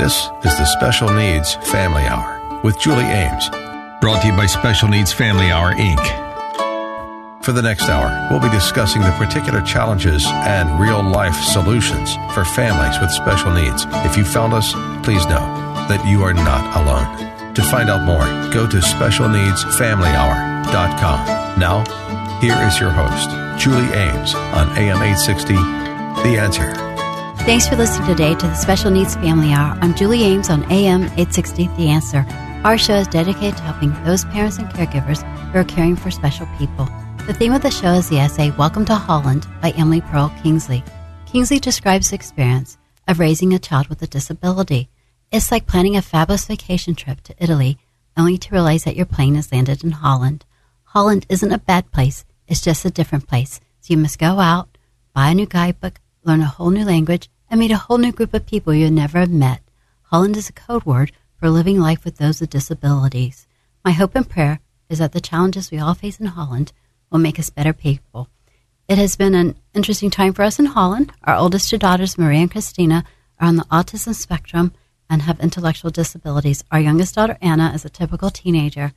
This is the Special Needs Family Hour with Julie Ames. Brought to you by Special Needs Family Hour, Inc. For the next hour, we'll be discussing the particular challenges and real life solutions for families with special needs. If you found us, please know that you are not alone. To find out more, go to specialneedsfamilyhour.com. Now, here is your host, Julie Ames on AM 860, The Answer. Thanks for listening today to the Special Needs Family Hour. I'm Julie Ames on AM 860 The Answer. Our show is dedicated to helping those parents and caregivers who are caring for special people. The theme of the show is the essay Welcome to Holland by Emily Perl Kingsley. Kingsley describes the experience of raising a child with a disability. It's like planning a fabulous vacation trip to Italy only to realize that your plane has landed in Holland. Holland isn't a bad place, it's just a different place. So you must go out, buy a new guidebook, learn a whole new language, and meet a whole new group of people you never have met. Holland is a code word for living life with those with disabilities. My hope and prayer is that the challenges we all face in Holland will make us better people. It has been an interesting time for us in Holland. Our oldest two daughters, Maria and Christina, are on the autism spectrum and have intellectual disabilities. Our youngest daughter, Anna, is a typical teenager.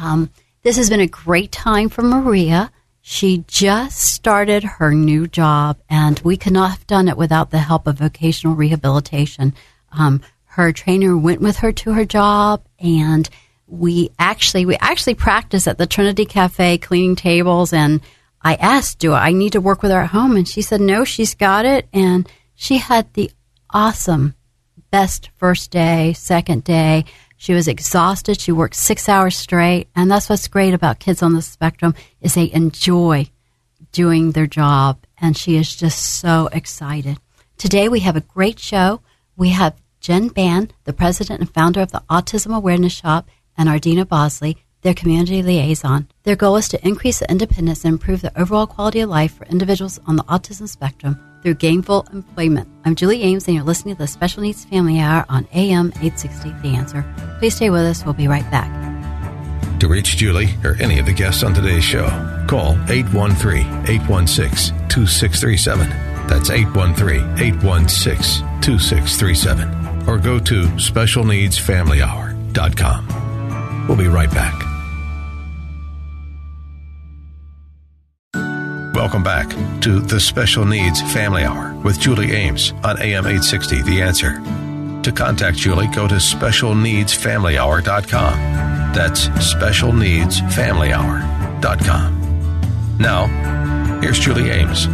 Um, this has been a great time for Maria. She just started her new job, and we could not have done it without the help of vocational rehabilitation. Um, her trainer went with her to her job, and we actually we actually practiced at the Trinity Cafe cleaning tables. And I asked, "Do I need to work with her at home?" And she said, "No, she's got it." And she had the awesome best first day, second day. She was exhausted. She worked six hours straight. And that's what's great about kids on the spectrum is they enjoy doing their job. And she is just so excited. Today we have a great show. We have Jen Band, the president and founder of the Autism Awareness Shop, and Ardena Bosley, their community liaison. Their goal is to increase the independence and improve the overall quality of life for individuals on the autism spectrum through gainful employment. I'm Julie Ames, and you're listening to the Special Needs Family Hour on AM 860 The Answer. Please stay with us. We'll be right back. To reach Julie or any of the guests on today's show, call 813 816 2637. That's 813 816 2637. Or go to specialneedsfamilyhour.com. We'll be right back. Welcome back to the Special Needs Family Hour with Julie Ames on AM 860 The Answer. To contact Julie, go to specialneedsfamilyhour.com. That's specialneedsfamilyhour.com. Now, here's Julie Ames.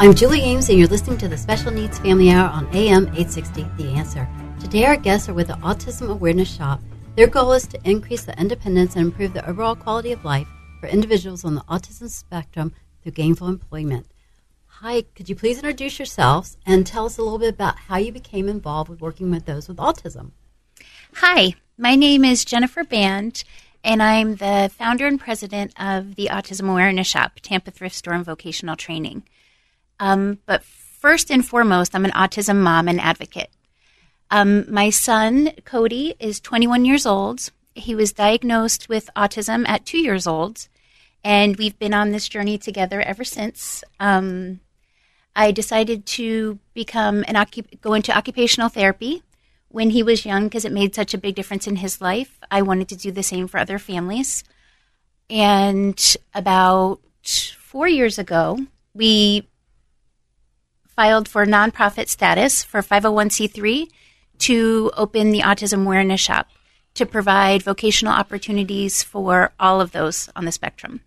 I'm Julie Ames, and you're listening to the Special Needs Family Hour on AM 860 The Answer. Today, our guests are with the Autism Awareness Shop. Their goal is to increase the independence and improve the overall quality of life for individuals on the autism spectrum through gainful employment. Hi, could you please introduce yourselves and tell us a little bit about how you became involved with working with those with autism? Hi, my name is Jennifer Band, and I'm the founder and president of the Autism Awareness Shop, Tampa Thrift Store and Vocational Training. Um, but first and foremost, I'm an autism mom and advocate. Um, my son, Cody, is 21 years old. He was diagnosed with autism at two years old and we've been on this journey together ever since. Um, I decided to become an occup- go into occupational therapy when he was young because it made such a big difference in his life. I wanted to do the same for other families. And about four years ago, we filed for nonprofit status for 501c3 to open the Autism Awareness Shop to provide vocational opportunities for all of those on the spectrum.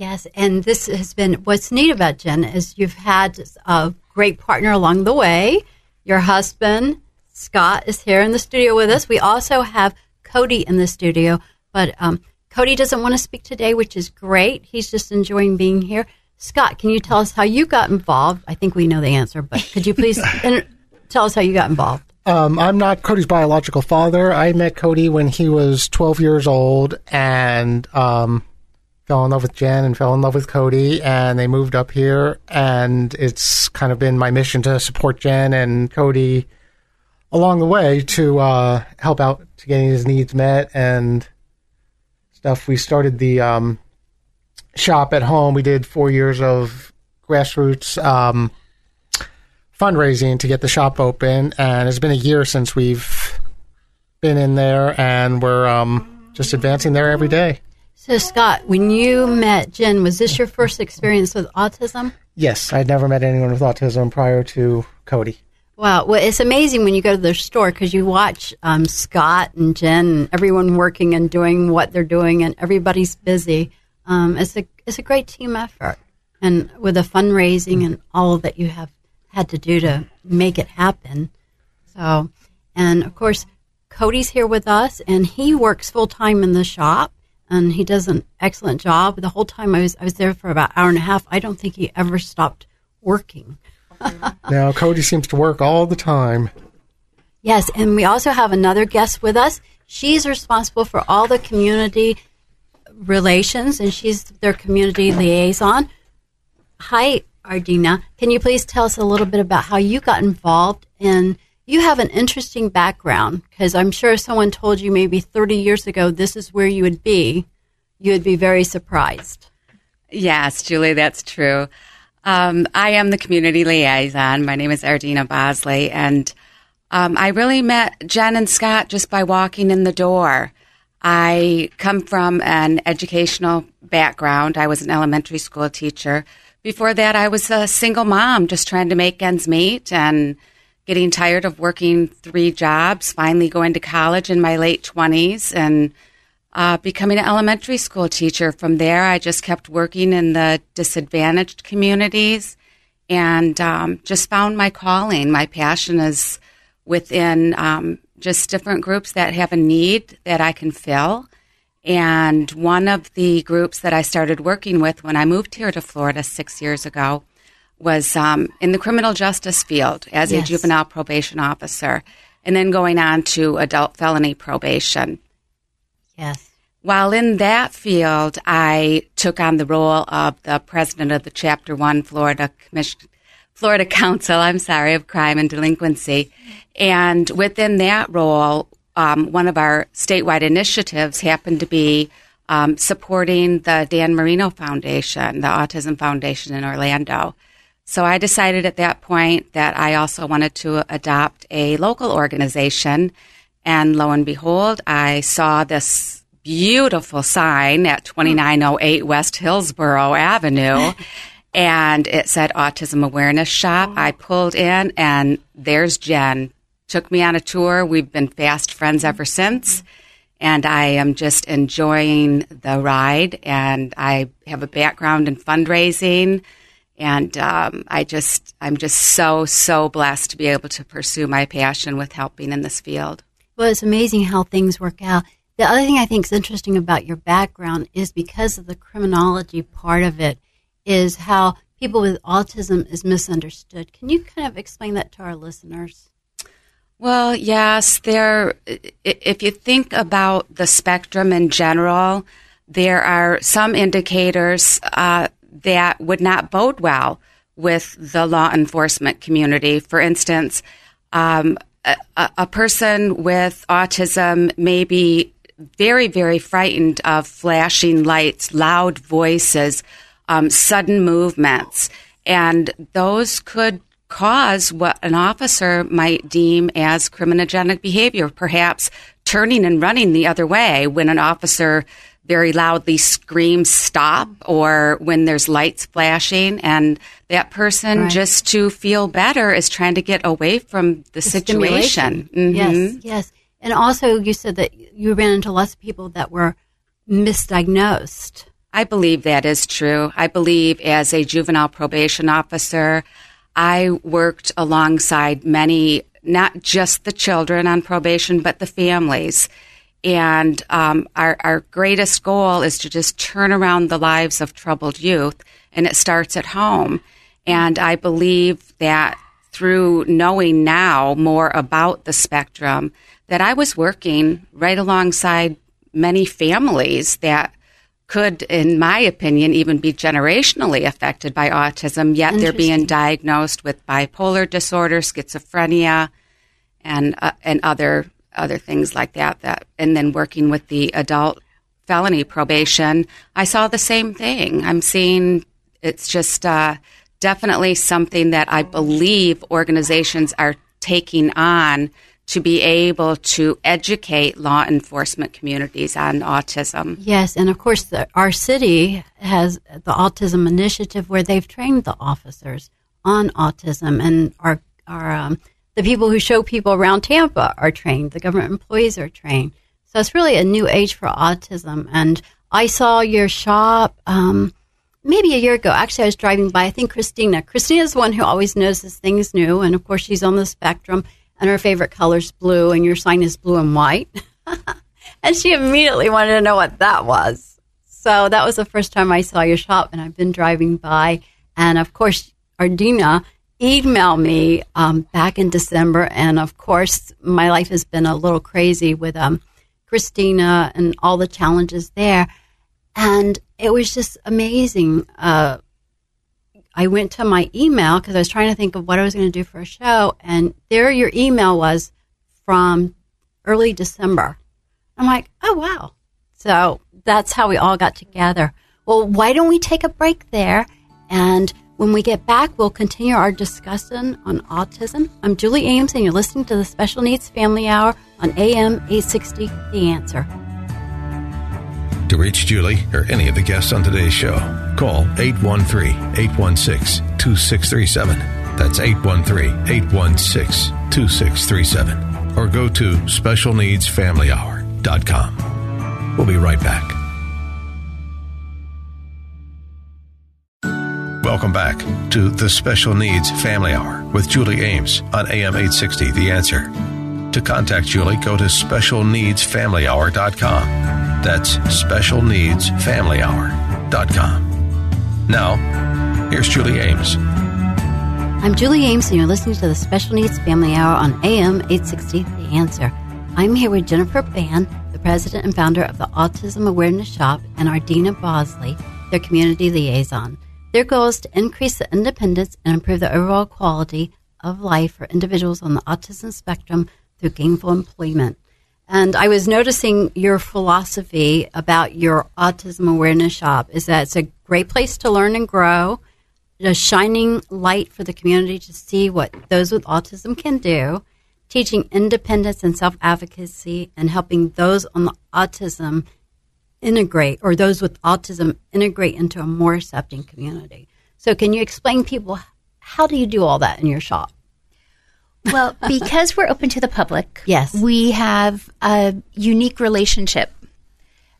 Yes, and this has been what's neat about Jen is you've had a great partner along the way. Your husband, Scott, is here in the studio with us. We also have Cody in the studio, but um, Cody doesn't want to speak today, which is great. He's just enjoying being here. Scott, can you tell us how you got involved? I think we know the answer, but could you please tell us how you got involved? Um, I'm not Cody's biological father. I met Cody when he was 12 years old, and um, fell in love with Jen and fell in love with Cody, and they moved up here. And it's kind of been my mission to support Jen and Cody along the way to uh, help out to getting his needs met and stuff. We started the um, shop at home. We did four years of grassroots um, fundraising to get the shop open, and it's been a year since we've been in there, and we're um, just advancing there every day. So, Scott, when you met Jen, was this your first experience with autism? Yes, I'd never met anyone with autism prior to Cody. Wow. Well, it's amazing when you go to their store because you watch um, Scott and Jen and everyone working and doing what they're doing, and everybody's busy. Um, it's a it's a great team effort, and with the fundraising and all that you have had to do to make it happen. So, and of course, Cody's here with us, and he works full time in the shop, and he does an excellent job. The whole time I was I was there for about an hour and a half. I don't think he ever stopped working. now, Cody seems to work all the time. Yes, and we also have another guest with us. She's responsible for all the community relations, and she's their community liaison. Hi, Ardena. Can you please tell us a little bit about how you got involved? And you have an interesting background because I'm sure someone told you maybe 30 years ago this is where you would be, you would be very surprised. Yes, Julie, that's true. Um, I am the community liaison. My name is Ardena Bosley, and um, I really met Jen and Scott just by walking in the door. I come from an educational background. I was an elementary school teacher. Before that, I was a single mom just trying to make ends meet and getting tired of working three jobs, finally going to college in my late 20s and uh, becoming an elementary school teacher. From there, I just kept working in the disadvantaged communities and um, just found my calling. My passion is within um, just different groups that have a need that I can fill. And one of the groups that I started working with when I moved here to Florida six years ago was um, in the criminal justice field as yes. a juvenile probation officer, and then going on to adult felony probation. Yes. While in that field, I took on the role of the president of the Chapter One Florida Commission, Florida Council. I'm sorry of crime and delinquency, and within that role, um, one of our statewide initiatives happened to be um, supporting the Dan Marino Foundation, the Autism Foundation in Orlando. So I decided at that point that I also wanted to adopt a local organization and lo and behold, I saw this beautiful sign at 2908 West Hillsborough Avenue. and it said Autism Awareness Shop. Oh. I pulled in, and there's Jen. Took me on a tour. We've been fast friends ever since. And I am just enjoying the ride. And I have a background in fundraising. And um, I just, I'm just so, so blessed to be able to pursue my passion with helping in this field. Well, it's amazing how things work out. The other thing I think is interesting about your background is because of the criminology part of it, is how people with autism is misunderstood. Can you kind of explain that to our listeners? Well, yes, there. If you think about the spectrum in general, there are some indicators uh, that would not bode well with the law enforcement community. For instance, um, a, a person with autism may be very, very frightened of flashing lights, loud voices, um, sudden movements, and those could cause what an officer might deem as criminogenic behavior, perhaps turning and running the other way when an officer very loudly screams stop or when there's lights flashing and that person right. just to feel better is trying to get away from the, the situation. Mm-hmm. Yes, yes. And also you said that you ran into lots of people that were misdiagnosed. I believe that is true. I believe as a juvenile probation officer, I worked alongside many, not just the children on probation, but the families and um, our, our greatest goal is to just turn around the lives of troubled youth, and it starts at home. And I believe that through knowing now more about the spectrum, that I was working right alongside many families that could, in my opinion, even be generationally affected by autism, yet they're being diagnosed with bipolar disorder, schizophrenia, and uh, and other other things like that. That and then working with the adult felony probation, I saw the same thing. I'm seeing it's just uh, definitely something that I believe organizations are taking on to be able to educate law enforcement communities on autism. Yes, and of course, the, our city has the Autism Initiative where they've trained the officers on autism, and our our um, the people who show people around Tampa are trained. The government employees are trained. So it's really a new age for autism. And I saw your shop um, maybe a year ago. Actually, I was driving by. I think Christina. Christina is the one who always notices thing's new, and of course, she's on the spectrum and her favorite color is blue, and your sign is blue and white. and she immediately wanted to know what that was. So that was the first time I saw your shop, and I've been driving by. And of course, Ardena emailed me um, back in December, and of course, my life has been a little crazy with um, Christina and all the challenges there. And it was just amazing. Uh, I went to my email because I was trying to think of what I was going to do for a show, and there your email was from early December. I'm like, oh wow! So that's how we all got together. Well, why don't we take a break there? And when we get back, we'll continue our discussion on autism. I'm Julie Ames, and you're listening to the Special Needs Family Hour on AM 860 The Answer. To reach Julie or any of the guests on today's show, call 813 816 2637. That's 813 816 2637. Or go to specialneedsfamilyhour.com. We'll be right back. Welcome back to the Special Needs Family Hour with Julie Ames on AM 860 The Answer. To contact Julie, go to specialneedsfamilyhour.com. That's specialneedsfamilyhour.com. Now, here's Julie Ames. I'm Julie Ames, and you're listening to the Special Needs Family Hour on AM 860 The Answer. I'm here with Jennifer Band, the president and founder of the Autism Awareness Shop, and Ardena Bosley, their community liaison. Their goal is to increase the independence and improve the overall quality of life for individuals on the autism spectrum through gainful employment. And I was noticing your philosophy about your autism awareness shop is that it's a great place to learn and grow, a shining light for the community to see what those with autism can do, teaching independence and self advocacy, and helping those on the autism integrate or those with autism integrate into a more accepting community. So, can you explain people how do you do all that in your shop? Well, because we're open to the public, yes, we have a unique relationship.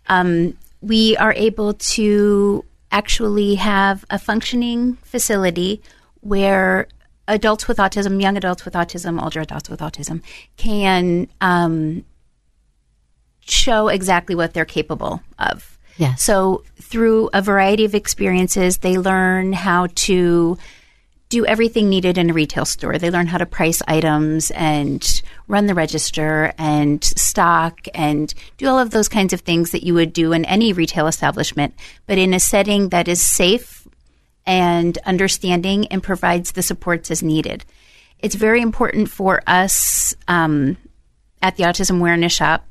Um, we are able to actually have a functioning facility where adults with autism, young adults with autism, older adults with autism can um, show exactly what they're capable of. Yes. So through a variety of experiences, they learn how to do everything needed in a retail store. They learn how to price items and run the register and stock and do all of those kinds of things that you would do in any retail establishment, but in a setting that is safe and understanding and provides the supports as needed. It's very important for us um, at the Autism Awareness Shop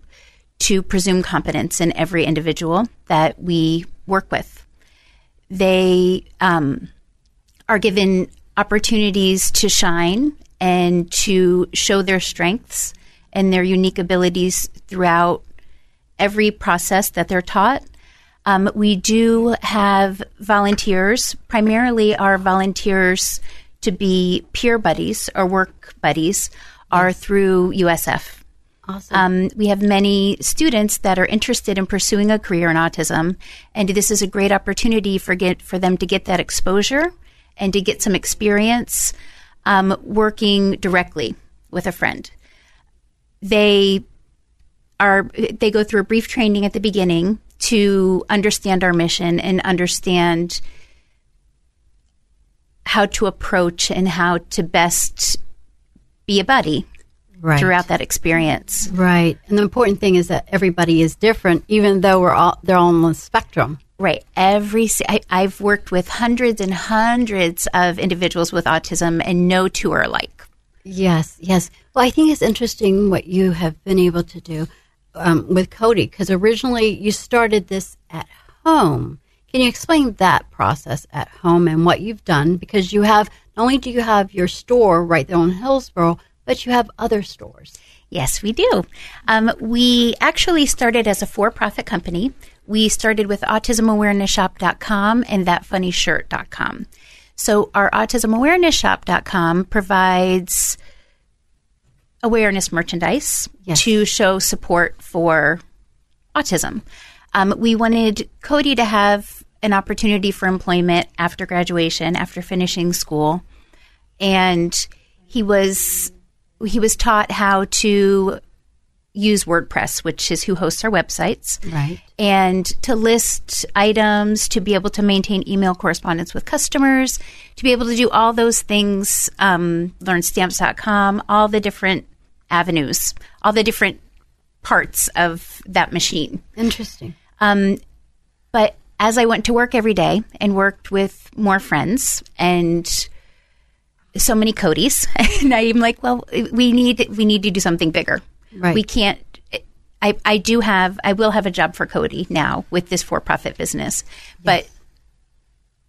to presume competence in every individual that we work with. They um, are given opportunities to shine and to show their strengths and their unique abilities throughout every process that they're taught. Um, we do have volunteers, primarily our volunteers to be peer buddies or work buddies are through USF. Awesome. Um, we have many students that are interested in pursuing a career in autism, and this is a great opportunity for get for them to get that exposure and to get some experience um, working directly with a friend. They are they go through a brief training at the beginning to understand our mission and understand how to approach and how to best be a buddy right. throughout that experience. Right. And the important thing is that everybody is different, even though we're all they're all on the spectrum. Right. Every I, I've worked with hundreds and hundreds of individuals with autism, and no two are alike. Yes, yes. Well, I think it's interesting what you have been able to do um, with Cody because originally you started this at home. Can you explain that process at home and what you've done? Because you have not only do you have your store right there in Hillsborough, but you have other stores. Yes, we do. Um, we actually started as a for profit company. We started with autismawarenessshop.com and thatfunnyshirt.com. So, our autismawarenessshop.com provides awareness merchandise Yes. to show support for autism. Um, we wanted Cody to have an opportunity for employment after graduation, after finishing school, and he was he was taught how to use WordPress, which is who hosts our websites, Right. and to list items, to be able to maintain email correspondence with customers, to be able to do all those things, um, learn stamps.com, all the different avenues, all the different parts of that machine. Interesting. Um, but as I went to work every day and worked with more friends and so many Codys, and I'm like, well, we need we need to do something bigger. Right. We can't. I, I do have I will have a job for Cody now with this for profit business, but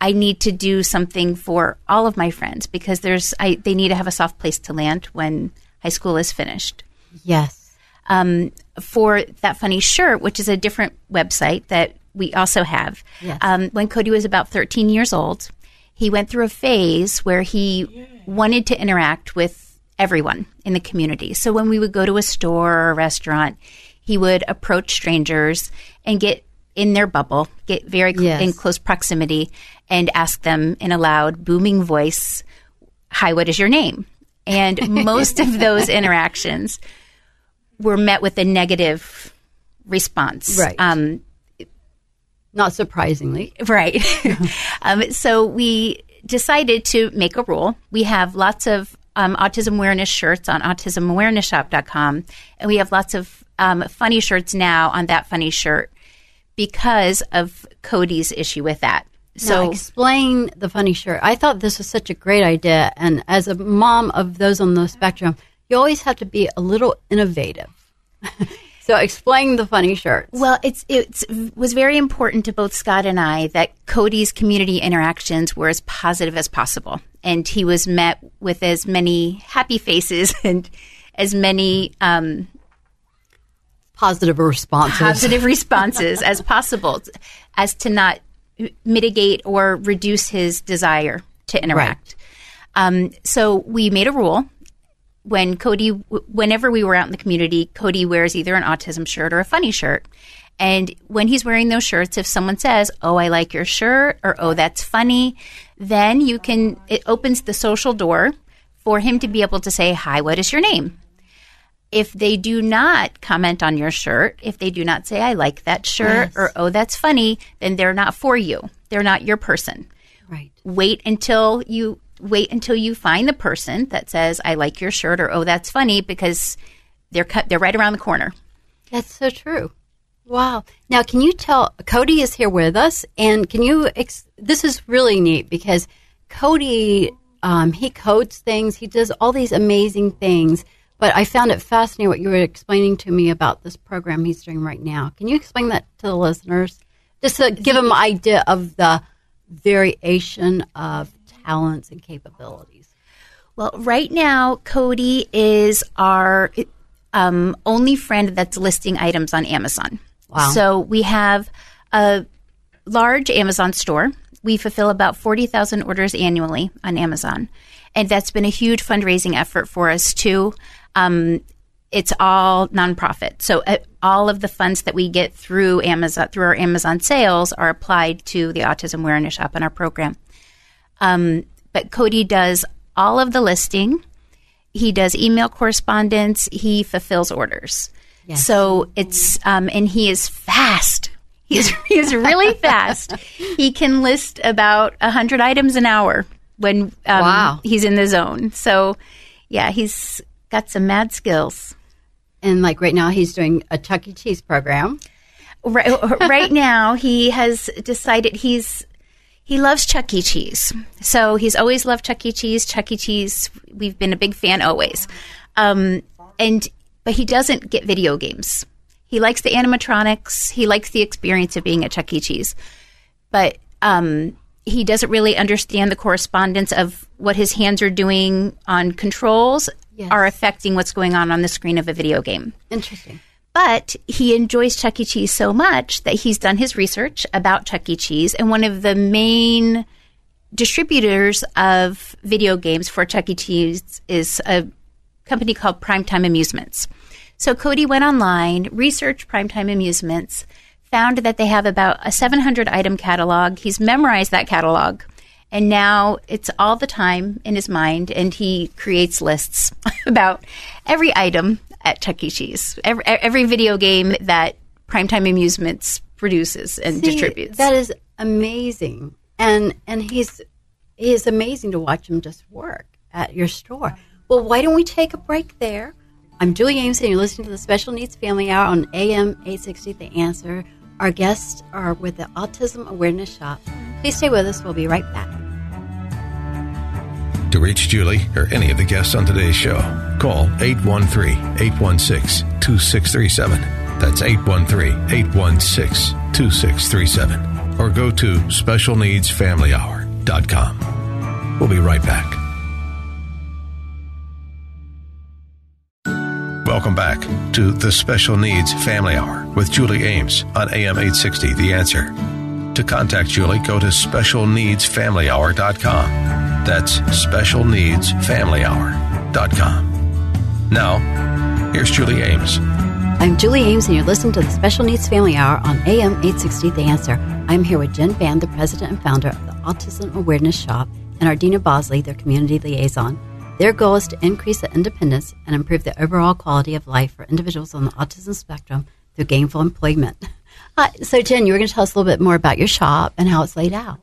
I need to do something for all of my friends because there's I they need to have a soft place to land when high school is finished Yes. um, for that funny shirt, which is a different website that we also have. Yes. Um, when Cody was about 13 years old, he went through a phase where he wanted to interact with everyone in the community. So when we would go to a store or a restaurant, he would approach strangers and get in their bubble, get very cl- Yes. in close proximity, and ask them in a loud, booming voice, Hi, what is your name? And most of those interactions were met with a negative response. Right. Um, Not surprisingly. right. um, so we decided to make a rule. We have lots of um, autism awareness shirts on autismawarenessshop.com, and we have lots of um, funny shirts now on that funny shirt because of Cody's issue with that. So So explain the funny shirt. I thought this was such a great idea, and as a mom of those on the spectrum, you always have to be a little innovative. so explain the funny shirts. Well, it's it was very important to both Scott and I that Cody's community interactions were as positive as possible, and he was met with as many happy faces and as many um, Positive responses. positive responses as possible, as to not mitigate or reduce his desire to interact. Um, so we made a rule. When Cody, whenever we were out in the community, Cody wears either an autism shirt or a funny shirt. And when he's wearing those shirts, if someone says, "Oh, I like your shirt," or "Oh, that's funny," then you can. It opens the social door for him to be able to say, "Hi, what is your name?" if they do not comment on your shirt, if they do not say, I like that shirt Yes. or, oh, that's funny, then they're not for you. They're not your person. Right. Wait until you wait until you find the person that says, I like your shirt or, oh, that's funny because they're cut, they're right around the corner. That's so true. Wow. Now, can you tell Cody is here with us, and can you? Ex- this is really neat because Cody, um, he codes things. He does all these amazing things. But I found it fascinating what you were explaining to me about this program he's doing right now. Can you explain that to the listeners, just to give them an idea of the variation of talents and capabilities? Well, right now, Cody is our um, only friend that's listing items on Amazon. Wow. So we have a large Amazon store. We fulfill about 40,000 orders annually on Amazon. And that's been a huge fundraising effort for us, too. Um, it's all nonprofit. So uh, all of the funds that we get through Amazon, through our Amazon sales, are applied to the Autism Awareness Shop and our program. Um, but Cody does all of the listing. He does email correspondence. He fulfills orders. Yes. So it's um, and he is fast. He is he is really fast. He can list about hundred items an hour when um, Wow. he's in the zone. So yeah, he's got some mad skills. And like right now, he's doing a Chuck E. Cheese program. Right, right now, he has decided he's he loves Chuck E. Cheese. So he's always loved Chuck E. Cheese. Chuck E. Cheese, we've been a big fan always. Um, and but he doesn't get video games. He likes the animatronics. He likes the experience of being at Chuck E. Cheese. but um, he doesn't really understand the correspondence of what his hands are doing on controls Yes. are affecting what's going on on the screen of a video game. Interesting. But he enjoys Chuck E. Cheese so much that he's done his research about Chuck E. Cheese, and one of the main distributors of video games for Chuck E. Cheese is a company called Primetime Amusements. So Cody went online, researched Primetime Amusements, found that they have about a 700 item catalog. He's memorized that catalog. And now it's all the time in his mind, and he creates lists about every item at Chuck E. Cheese, every, every video game that Primetime Amusements produces and See, distributes. That is amazing, and and he's he is amazing to watch him just work at your store. Well, why don't we take a break there? I'm Julie Ames, and you're listening to the Special Needs Family Hour on AM 860. The Answer. Our guests are with the Autism Awareness Shop. Please stay with us. We'll be right back. To reach Julie or any of the guests on today's show, call 813 816 2637. That's 813 816 2637. Or go to specialneedsfamilyhour.com. We'll be right back. Welcome back to the Special Needs Family Hour with Julie Ames on AM 860 The Answer. To contact Julie, go to specialneedsfamilyhour.com. That's specialneedsfamilyhour.com. Now, here's Julie Ames. I'm Julie Ames, and you're listening to the Special Needs Family Hour on AM 860 The Answer. I'm here with Jen Band, the president and founder of the Autism Awareness Shop, and Ardena Bosley, their community liaison. Their goal is to increase the independence and improve the overall quality of life for individuals on the autism spectrum through gainful employment. Uh, so, Jen, you were going to tell us a little bit more about your shop and how it's laid out.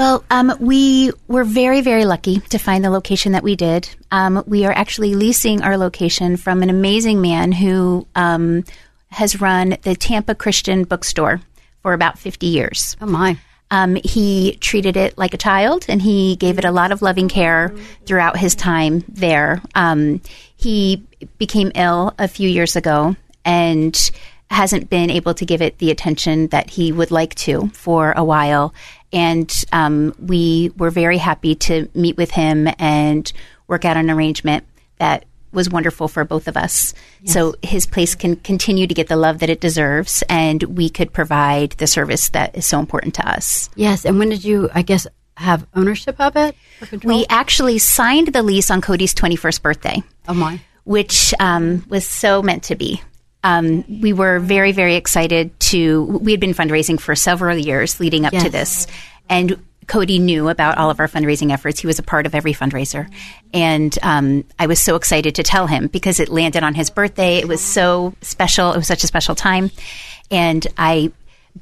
Well, um, we were very, very lucky to find the location that we did. Um, we are actually leasing our location from an amazing man who um, has run the Tampa Christian Bookstore for about 50 years. Oh, my. Um, he treated it like a child and he gave it a lot of loving care throughout his time there. Um, he became ill a few years ago and hasn't been able to give it the attention that he would like to for a while. And um, we were very happy to meet with him and work out an arrangement that was wonderful for both of us. So his place can continue to get the love that it deserves, and we could provide the service that is so important to us. Yes, and when did you, I guess, have ownership of it? We actually signed the lease on Cody's 21st birthday, oh, my. which um, was so meant to be. Um, we were very, very excited to. We had been fundraising for several years leading up to this, and Cody knew about all of our fundraising efforts. He was a part of every fundraiser, and um, I was so excited to tell him because it landed on his birthday. It was so special. It was such a special time, and I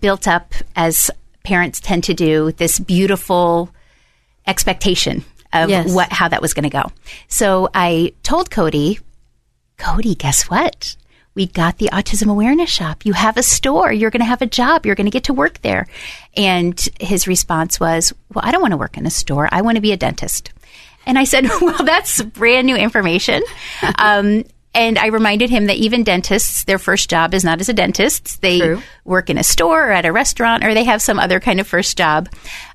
built up, as parents tend to do, this beautiful expectation of Yes. what how that was going to go. So I told Cody, Cody, guess what? We got the autism awareness shop. You have a store. You're going to have a job. You're going to get to work there. And his response was, Well, I don't want to work in a store. I want to be a dentist. And I said, Well, that's brand new information. um, and I reminded him that even dentists, their first job is not as a dentist. They True. work in a store or at a restaurant or they have some other kind of first job.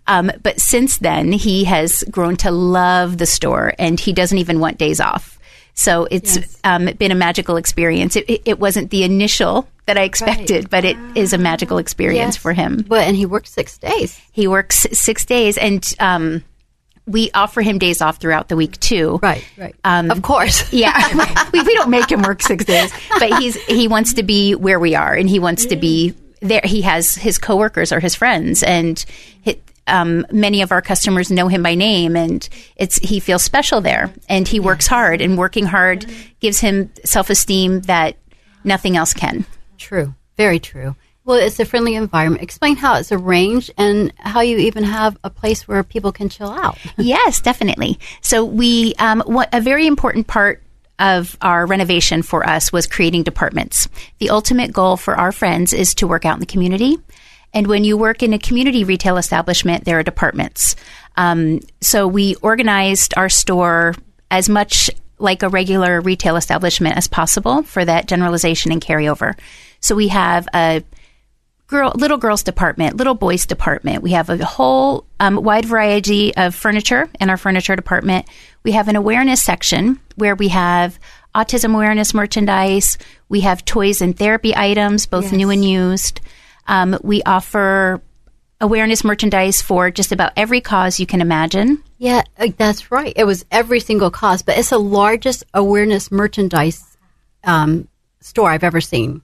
Um, but since then, he has grown to love the store and he doesn't even want days off. So it's Yes. um, been a magical experience. It, it, wasn't the initial that I expected, but it is a magical experience Yes. for him. Well, and he works six days. He works six days and um, we offer him days off throughout the week too. Right, right. Um, of course. Yeah, we, we don't make him work six days, but he's he wants to be where we are, and he wants to be there. He has his coworkers or his friends, and um, many of our customers know him by name, and it's he feels special there, and he works hard, and working hard gives him self esteem that nothing else can. True. Very true. Well, it's a friendly environment. Explain how it's arranged and how you even have a place where people can chill out. yes, definitely. So we, um, what, a very important part of our renovation for us was creating departments. The ultimate goal for our friends is to work out in the community. And when you work in a community retail establishment, there are departments. Um, so we organized our store as much like a regular retail establishment as possible for that generalization and carryover. So we have a girl, little girls department, little boys department. We have a whole um, wide variety of furniture in our furniture department. We have an awareness section where we have autism awareness merchandise. We have toys and therapy items, both Yes. new and used. Um, we offer awareness merchandise for just about every cause you can imagine. Yeah, uh, that's right. It was every single cause, but it's the largest awareness merchandise um, store I've ever seen.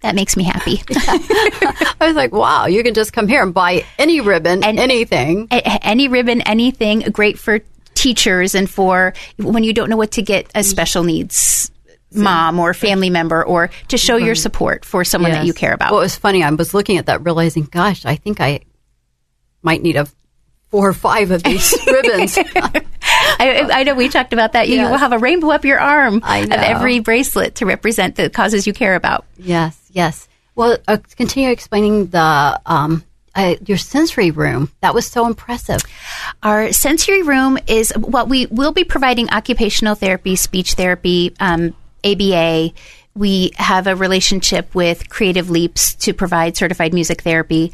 That makes me happy. I was like, wow, you can just come here and buy any ribbon, And- anything. Any ribbon, anything, great for teachers and for when you don't know what to get a special needs mom or family member or to show your support for someone that you care about. Well, it was funny. I was looking at that, realizing, gosh, I think I might need a four or five of these ribbons. I, I know we talked about that. You Yes. will have a rainbow up your arm of every bracelet to represent the causes you care about. yes, yes. Well, uh, continue explaining the um, uh, your sensory room. That was so impressive. Our sensory room is what we will be providing occupational therapy, speech therapy, um, ABA. We have a relationship with Creative Leaps to provide certified music therapy.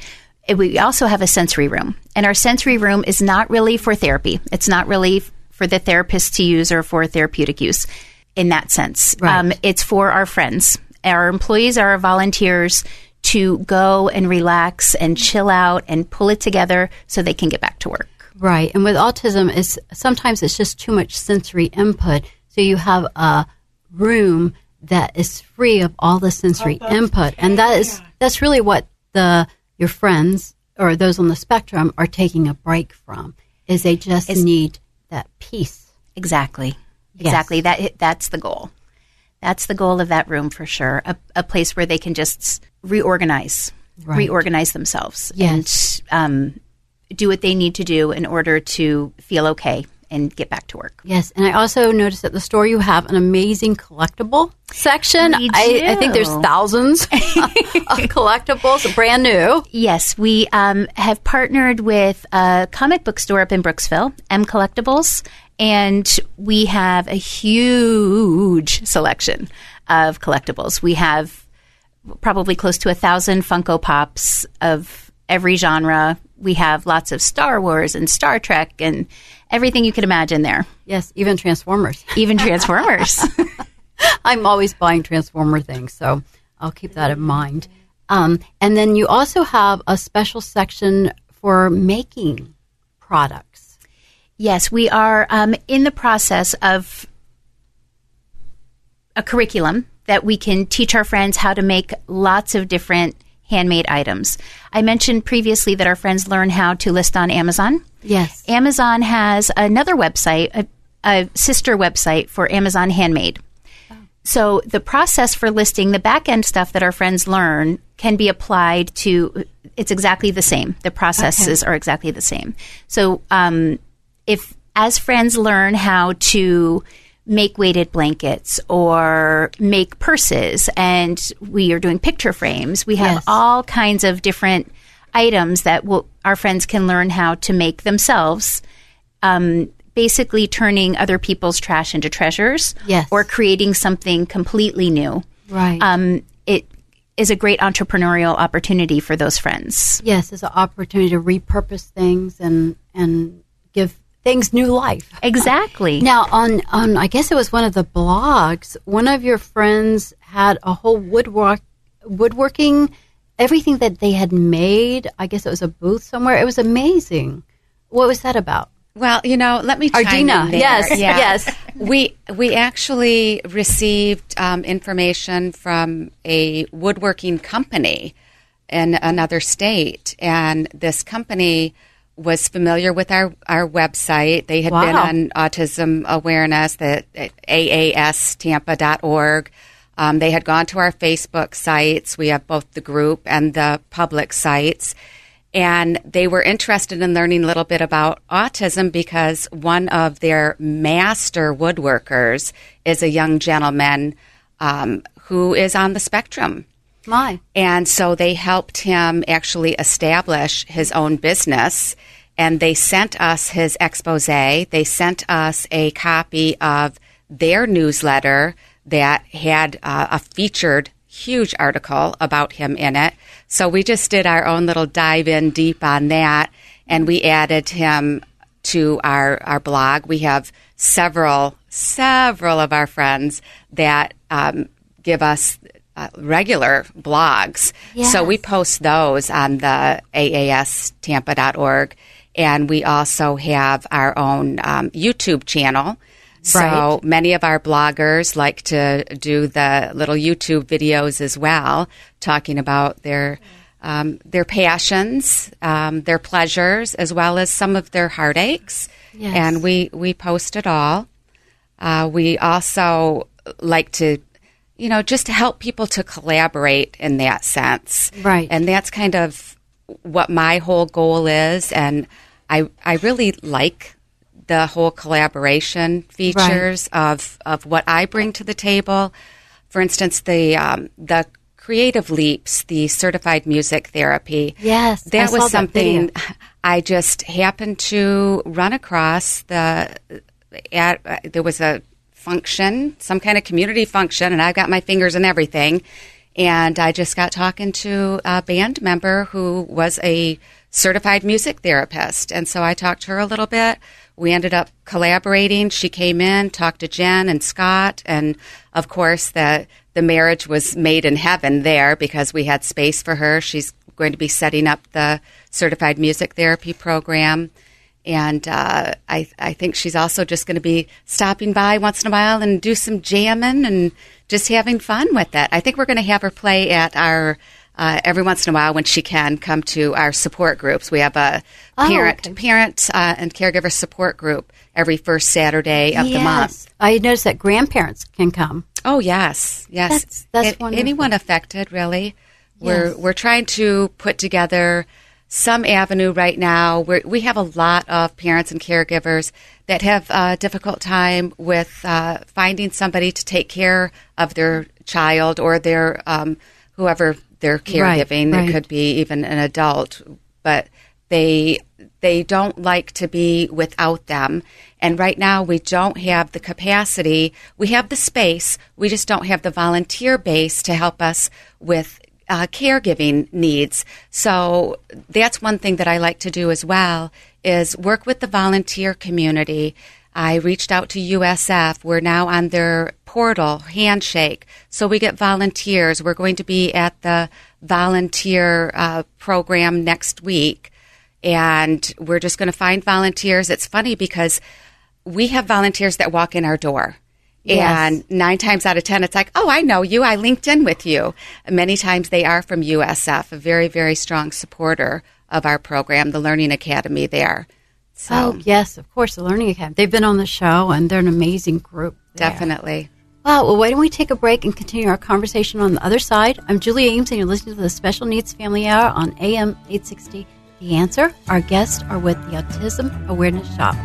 We also have a sensory room, and our sensory room is not really for therapy. It's not really for the therapist to use or for therapeutic use in that sense. Right. Um, it's for our friends. Our employees are our volunteers to go and relax and chill out and pull it together so they can get back to work. Right. And with autism, it's sometimes it's just too much sensory input. So you have a room that is free of all the sensory input, and that is that's really what the your friends or those on the spectrum are taking a break from. Is they just need that peace. Exactly. Exactly. That that's the goal. That's the goal of that room for sure. A, a place where they can just reorganize, Right. reorganize themselves, Yes. and um, do what they need to do in order to feel okay and get back to work. Yes, and I also noticed at the store you have an amazing collectible section. I, I think there's thousands of collectibles, brand new. Yes, we um, have partnered with a comic book store up in Brooksville, M Collectibles, and we have a huge selection of collectibles. We have probably close to a thousand Funko Pops of every genre. We have lots of Star Wars and Star Trek and everything you can imagine there, Yes, even Transformers. even Transformers. I'm always buying Transformer things, so I'll keep that in mind. Um, and then you also have a special section for making products. Yes, we are um, in the process of a curriculum that we can teach our friends how to make lots of different handmade items. I mentioned previously that our friends learn how to list on Amazon. Yes. Amazon has another website, a, a sister website for Amazon Handmade. So the process for listing the back end stuff that our friends learn can be applied to. It's exactly the same. The processes are exactly the same. So um, if as friends learn how to make weighted blankets or make purses, and we are doing picture frames, we have Yes. all kinds of different items that will, our friends can learn how to make themselves. Um, basically, turning other people's trash into treasures, Yes. or creating something completely new. Right. Um, it is a great entrepreneurial opportunity for those friends. yes, it's an opportunity to repurpose things and and give things new life. Exactly. Now, on on I guess it was one of the blogs. One of your friends had a whole woodwork woodworking, everything that they had made. I guess it was a booth somewhere. It was amazing. What was that about? Well, you know, let me chime Ardena, in there. yes, Yeah. yes. We we actually received um, information from a woodworking company in another state, and this company was familiar with our, our website. They had been on autism awareness, the aastampa.org. Um, they had gone to our Facebook sites. We have both the group and the public sites. And they were interested in learning a little bit about autism because one of their master woodworkers is a young gentleman um, who is on the spectrum. My. And so they helped him actually establish his own business. And they sent us his expose. They sent us a copy of their newsletter that had uh, a featured huge article about him in it. So we just did our own little dive in deep on that, and we added him to our, our blog. We have several, several of our friends that um, give us uh, regular blogs. Yes. So we post those on the aastampa.org. And we also have our own um, YouTube channel. So Right. many of our bloggers like to do the little YouTube videos as well, talking about their um, their passions, um, their pleasures, as well as some of their heartaches. Yes. And we we post it all. Uh, we also like to, you know, just to help people to collaborate in that sense. Right. And that's kind of what my whole goal is. And I, I really like the whole collaboration features of, of what I bring to the table. For instance, the, um, the creative leaps, the certified music therapy. Yes, I That saw was that something video. I just happened to run across the at uh, there was a function, some kind of community function, and I've got my fingers in everything. And I just got talking to a band member who was a certified music therapist, and so I talked to her a little bit. We ended up collaborating. She came in, talked to Jen and Scott, and of course the the marriage was made in heaven there because we had space for her. She's going to be setting up the certified music therapy program. And uh, I, I think she's also just going to be stopping by once in a while and do some jamming and just having fun with it. I think we're going to have her play at our uh, every once in a while when she can come to our support groups. We have a Oh, parent okay. parent uh, and caregiver support group every first Saturday of the month. I noticed that grandparents can come. Oh yes, yes. That's- that's A-. Anyone affected, really? We're Yes. we're trying to put together some avenue right now. Where we have a lot of parents and caregivers that have a difficult time with uh, finding somebody to take care of their child or their um, whoever they're Right, caregiving. right. It could be even an adult, but they they don't like to be without them. And right now, we don't have the capacity. We have the space. We just don't have the volunteer base to help us with uh, caregiving needs. So that's one thing that I like to do as well is work with the volunteer community. I reached out to USF. We're now on their portal, Handshake. So we get volunteers. We're going to be at the volunteer uh, program next week. And we're just going to find volunteers. It's funny because we have volunteers that walk in our door. Yes. And nine times out of ten, it's like, oh, I know you. I linked in with you. Many times they are from USF, a very, very strong supporter of our program, the Learning Academy there. So, Oh, yes, of course, the Learning Academy. They've been on the show, and they're an amazing group. there. definitely. Wow. Well, why don't we take a break and continue our conversation on the other side? I'm Julie Ames, and you're listening to the Special Needs Family Hour on AM 860 The Answer. Our guests are with the Autism Awareness Shop.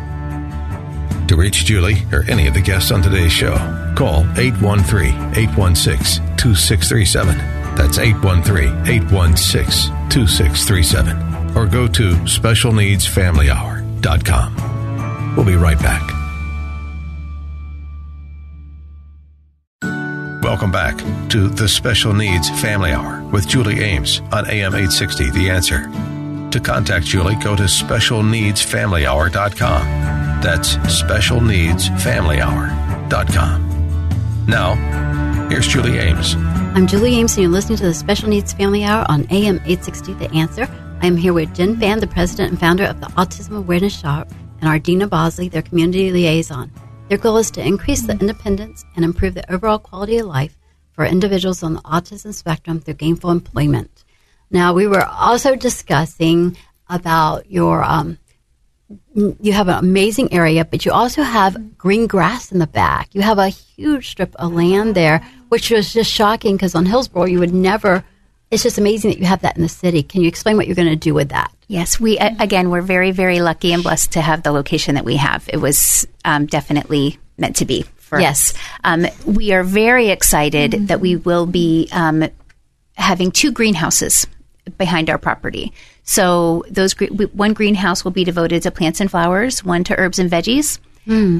To reach Julie or any of the guests on today's show, call 813 816 2637. That's 813 816 2637. Or go to specialneedsfamilyhour.com. We'll be right back. Welcome back to the Special Needs Family Hour with Julie Ames on AM 860 The Answer. To contact Julie, go to specialneedsfamilyhour.com. That's specialneedsfamilyhour.com. Now, here's Julie Ames. I'm Julie Ames, and you're listening to the Special Needs Family Hour on AM 860 The Answer. I am here with Jen Band, the president and founder of the Autism Awareness Shop, and Ardena Bosley, their community liaison. Their goal is to increase the independence and improve the overall quality of life for individuals on the autism spectrum through gainful employment. Now, we were also discussing about your um, you have an amazing area, but you also have green grass in the back. You have a huge strip of land there, which was just shocking because on Hillsborough you would never. It's just amazing that you have that in the city. Can you explain what you're going to do with that? Yes, we again we're very very lucky and blessed to have the location that we have. It was um, definitely meant to be for Yes. us. Um, we are very excited that we will be um, having two greenhouses behind our property. So those one greenhouse will be devoted to plants and flowers, one to herbs and veggies.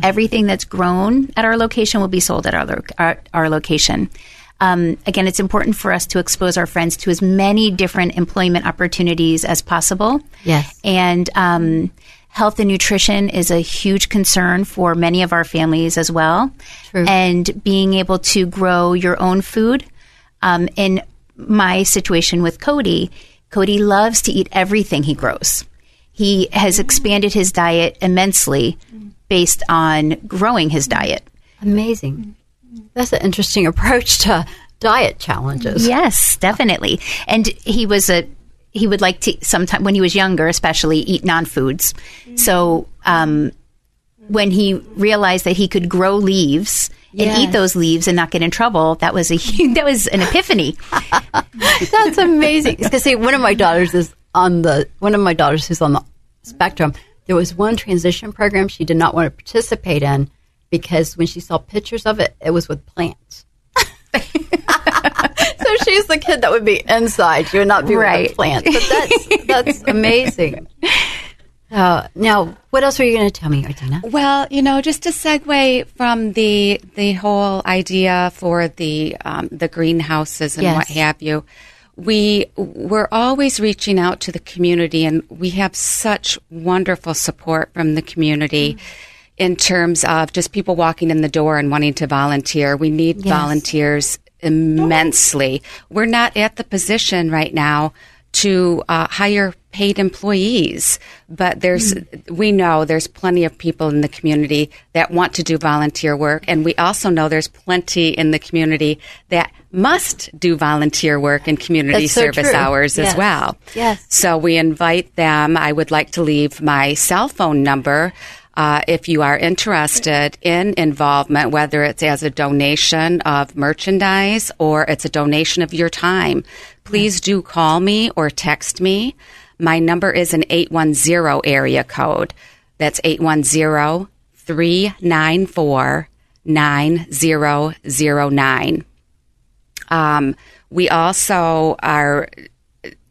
Everything that's grown at our location will be sold at our lo- our, our location. Um, again, it's important for us to expose our friends to as many different employment opportunities as possible. Yes. And um, health and nutrition is a huge concern for many of our families as well. True. And being able to grow your own food. Um, in my situation with Cody, Cody loves to eat everything he grows. He has expanded his diet immensely based on growing his diet. Amazing. That's an interesting approach to diet challenges. Yes, definitely. And he was a he would like to sometime when he was younger, especially eat non foods. So um, when he realized that he could grow leaves and eat those leaves and not get in trouble, that was a huge, that was an epiphany. That's amazing. Because see, one of my daughters is on the one of my daughters who's on the spectrum. There was one transition program she did not want to participate in because when she saw pictures of it, it was with plants. so she's the kid that would be inside. She would not be Right. with plants. But that's that's amazing. Uh, now, what else were you going to tell me, Ardena? Well, you know, just to segue from the the whole idea for the um, the greenhouses and Yes. what have you, we we're always reaching out to the community, and we have such wonderful support from the community. In terms of just people walking in the door and wanting to volunteer, we need volunteers immensely. We're not at the position right now to uh, hire paid employees, but there's we know there's plenty of people in the community that want to do volunteer work, and we also know there's plenty in the community that must do volunteer work and community so service true. hours Yes. as well. Yes. So we invite them. I would like to leave my cell phone number. Uh, if you are interested in involvement, whether it's as a donation of merchandise or it's a donation of your time, please do call me or text me. My number is an 810 area code. That's 810 394 9009. Um, we also are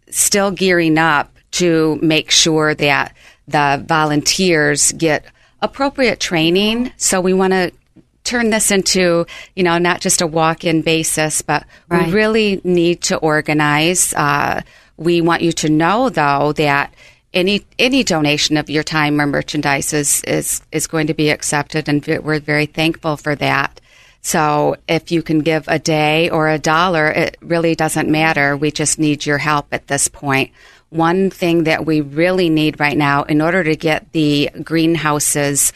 still gearing up to make sure that the volunteers get appropriate training. So we want to turn this into, you know, not just a walk-in basis, but Right. we really need to organize. Uh, we want you to know, though, that any any donation of your time or merchandise is is, is going to be accepted, and we're very thankful for that. So if you can give a day or a dollar, it really doesn't matter. We just need your help at this point. One thing that we really need right now in order to get the greenhouses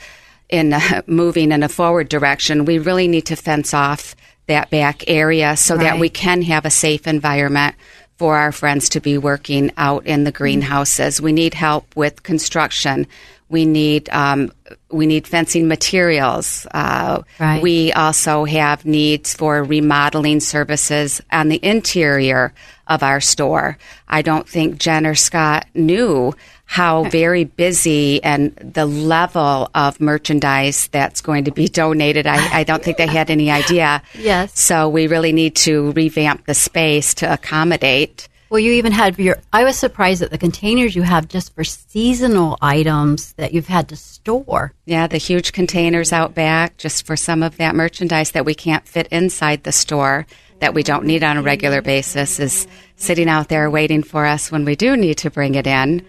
in uh, moving in a forward direction, we really need to fence off that back area so that we can have a safe environment for our friends to be working out in the greenhouses. We need help with construction. We need um, we need fencing materials. Uh, Right. We also have needs for remodeling services on the interior of our store. I don't think Jen or Scott knew how very busy and the level of merchandise that's going to be donated. I, I don't think they had any idea. Yes. So we really need to revamp the space to accommodate. Well, you even had your. I was surprised at the containers you have just for seasonal items that you've had to store. Yeah, the huge containers out back just for some of that merchandise that we can't fit inside the store that we don't need on a regular basis is sitting out there waiting for us when we do need to bring it in.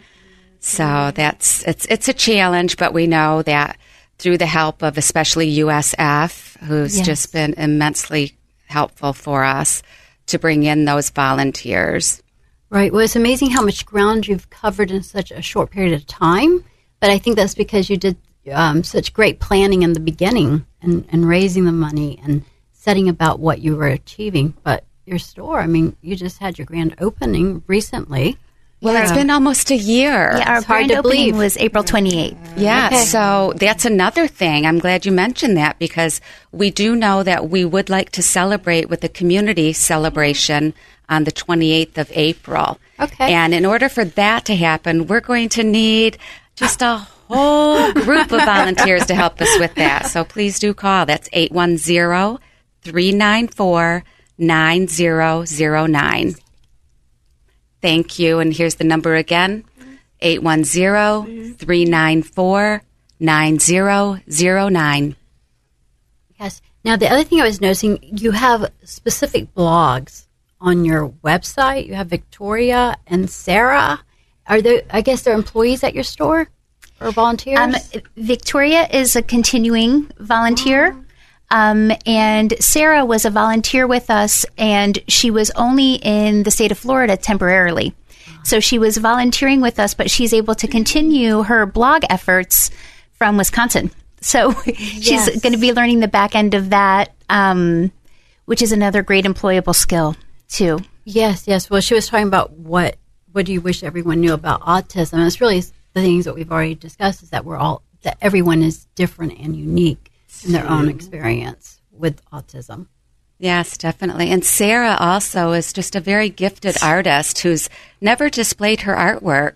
So that's it's it's a challenge, but we know that through the help of especially USF, who's Yes. just been immensely helpful for us to bring in those volunteers. Right. Well, it's amazing how much ground you've covered in such a short period of time. But I think that's because you did um, such great planning in the beginning and, and raising the money and setting about what you were achieving. But your store, I mean, you just had your grand opening recently. Well, it's been almost a year. Yeah, our It's to opening believe. was April 28th. Yeah, Okay. so that's another thing. I'm glad you mentioned that because we do know that we would like to celebrate with a community celebration on the 28th of April. Okay. And in order for that to happen, we're going to need just a whole group of volunteers to help us with that. So please do call. That's 810 394 9009. Thank you. And here's the number again 810 394 9009. Yes. Now, the other thing I was noticing, you have specific blogs on your website. You have Victoria and Sarah. Are there? I guess they're employees at your store or volunteers. Um, Victoria is a continuing volunteer. Um, and Sarah was a volunteer with us, and she was only in the state of Florida temporarily. So she was volunteering with us, but she's able to continue her blog efforts from Wisconsin. So she's Yes. going to be learning the back end of that, um, which is another great employable skill, too. Yes, yes. Well, she was talking about what what do you wish everyone knew about autism? And it's really the things that we've already discussed is that we're all that everyone is different and unique in their own experience with autism. Yes, definitely. And Sarah also is just a very gifted artist who's never displayed her artwork.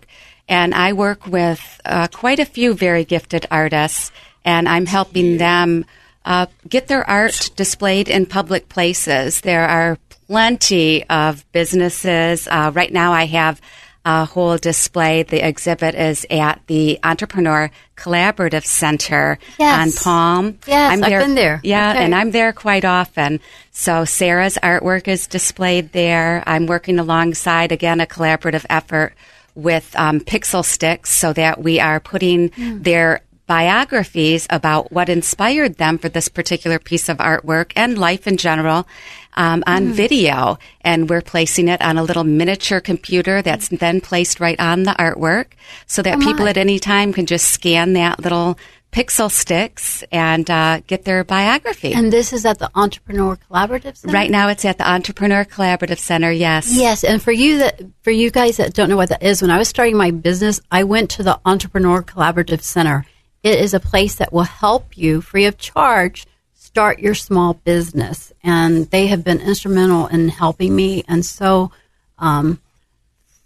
And I work with uh, quite a few very gifted artists, and I'm helping them uh, get their art displayed in public places. There are plenty of businesses. Uh, right now, I have a whole display. The exhibit is at the Entrepreneur Collaborative Center Yes. on Palm. Yes, I've been there. Yeah, Okay. and I'm there quite often. So Sarah's artwork is displayed there. I'm working alongside, again, a collaborative effort with um, Pixel Sticks so that we are putting Hmm. their biographies about what inspired them for this particular piece of artwork and life in general um, on video. And we're placing it on a little miniature computer that's then placed right on the artwork so that people at any time can just scan that little pixel sticks and uh, get their biography. And this is at the Entrepreneur Collaborative Center. right now, it's at the Entrepreneur Collaborative Center. Yes. Yes, and for you that for you guys that don't know what that is, when I was starting my business, I went to the Entrepreneur Collaborative Center. It is a place that will help you free of charge start your small business, and they have been instrumental in helping me and so um,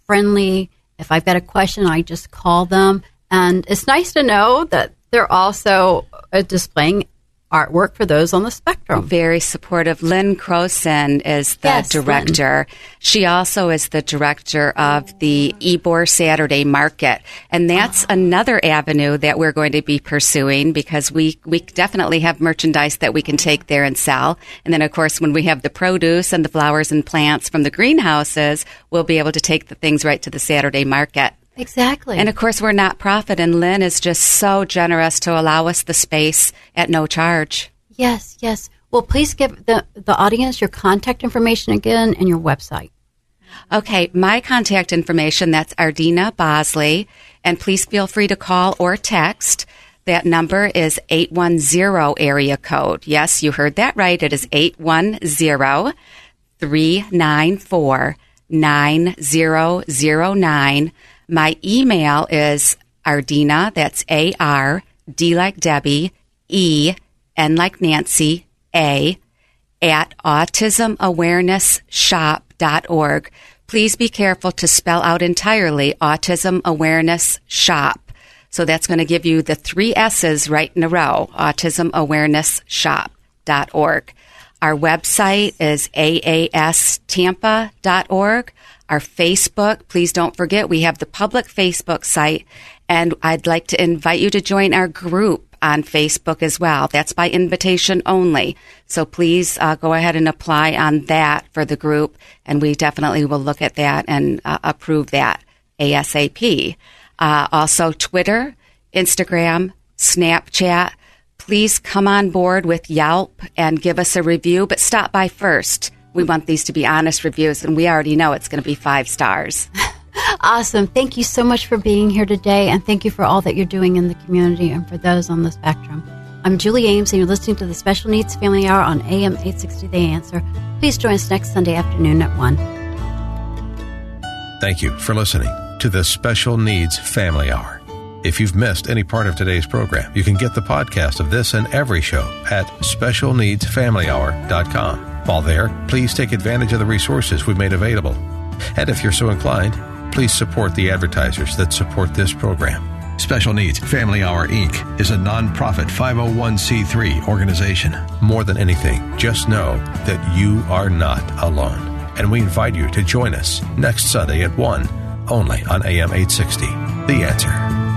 friendly. If I've got a question, I just call them, and it's nice to know that they're also uh, displaying artwork for those on the spectrum. Very supportive. Lynn Croson is the Yes, director. She also is the director of the Ybor Saturday Market. And that's ah. another avenue that we're going to be pursuing because we, we definitely have merchandise that we can take there and sell. And then, of course, when we have the produce and the flowers and plants from the greenhouses, we'll be able to take the things right to the Saturday market. Exactly. And of course, we're not profit, and Lynn is just so generous to allow us the space at no charge. Yes, yes. Well, please give the, the audience your contact information again and your website. Okay, my contact information, that's Ardena Bosley, and please feel free to call or text. That number is 810 area code. Yes, you heard that right. It is 810 394 9009. My email is Ardena, that's A R, D like Debbie, E, N like Nancy, A, at autismawarenessshop.org. Please be careful to spell out entirely Autism Awareness Shop. So that's going to give you the three S's right in a row, autismawarenessshop.org. Our website is aastampa.org. Our Facebook, please don't forget, we have the public Facebook site, and I'd like to invite you to join our group on Facebook as well. That's by invitation only. So please uh, go ahead and apply on that for the group, and we definitely will look at that and uh, approve that ASAP. Uh, also, Twitter, Instagram, Snapchat. Please come on board with Yelp and give us a review, but stop by first. We want these to be honest reviews, and we already know it's going to be five stars. Awesome. Thank you so much for being here today, and thank you for all that you're doing in the community and for those on the spectrum. I'm Julie Ames, and you're listening to the Special Needs Family Hour on AM 860 The Answer. Please join us next Sunday afternoon at 1. Thank you for listening to the Special Needs Family Hour. If you've missed any part of today's program, you can get the podcast of this and every show at specialneedsfamilyhour.com. While there, please take advantage of the resources we've made available. And if you're so inclined, please support the advertisers that support this program. Special Needs Family Hour Inc. is a nonprofit 501c3 organization. More than anything, just know that you are not alone. And we invite you to join us next Sunday at 1, only on AM 860. The Answer.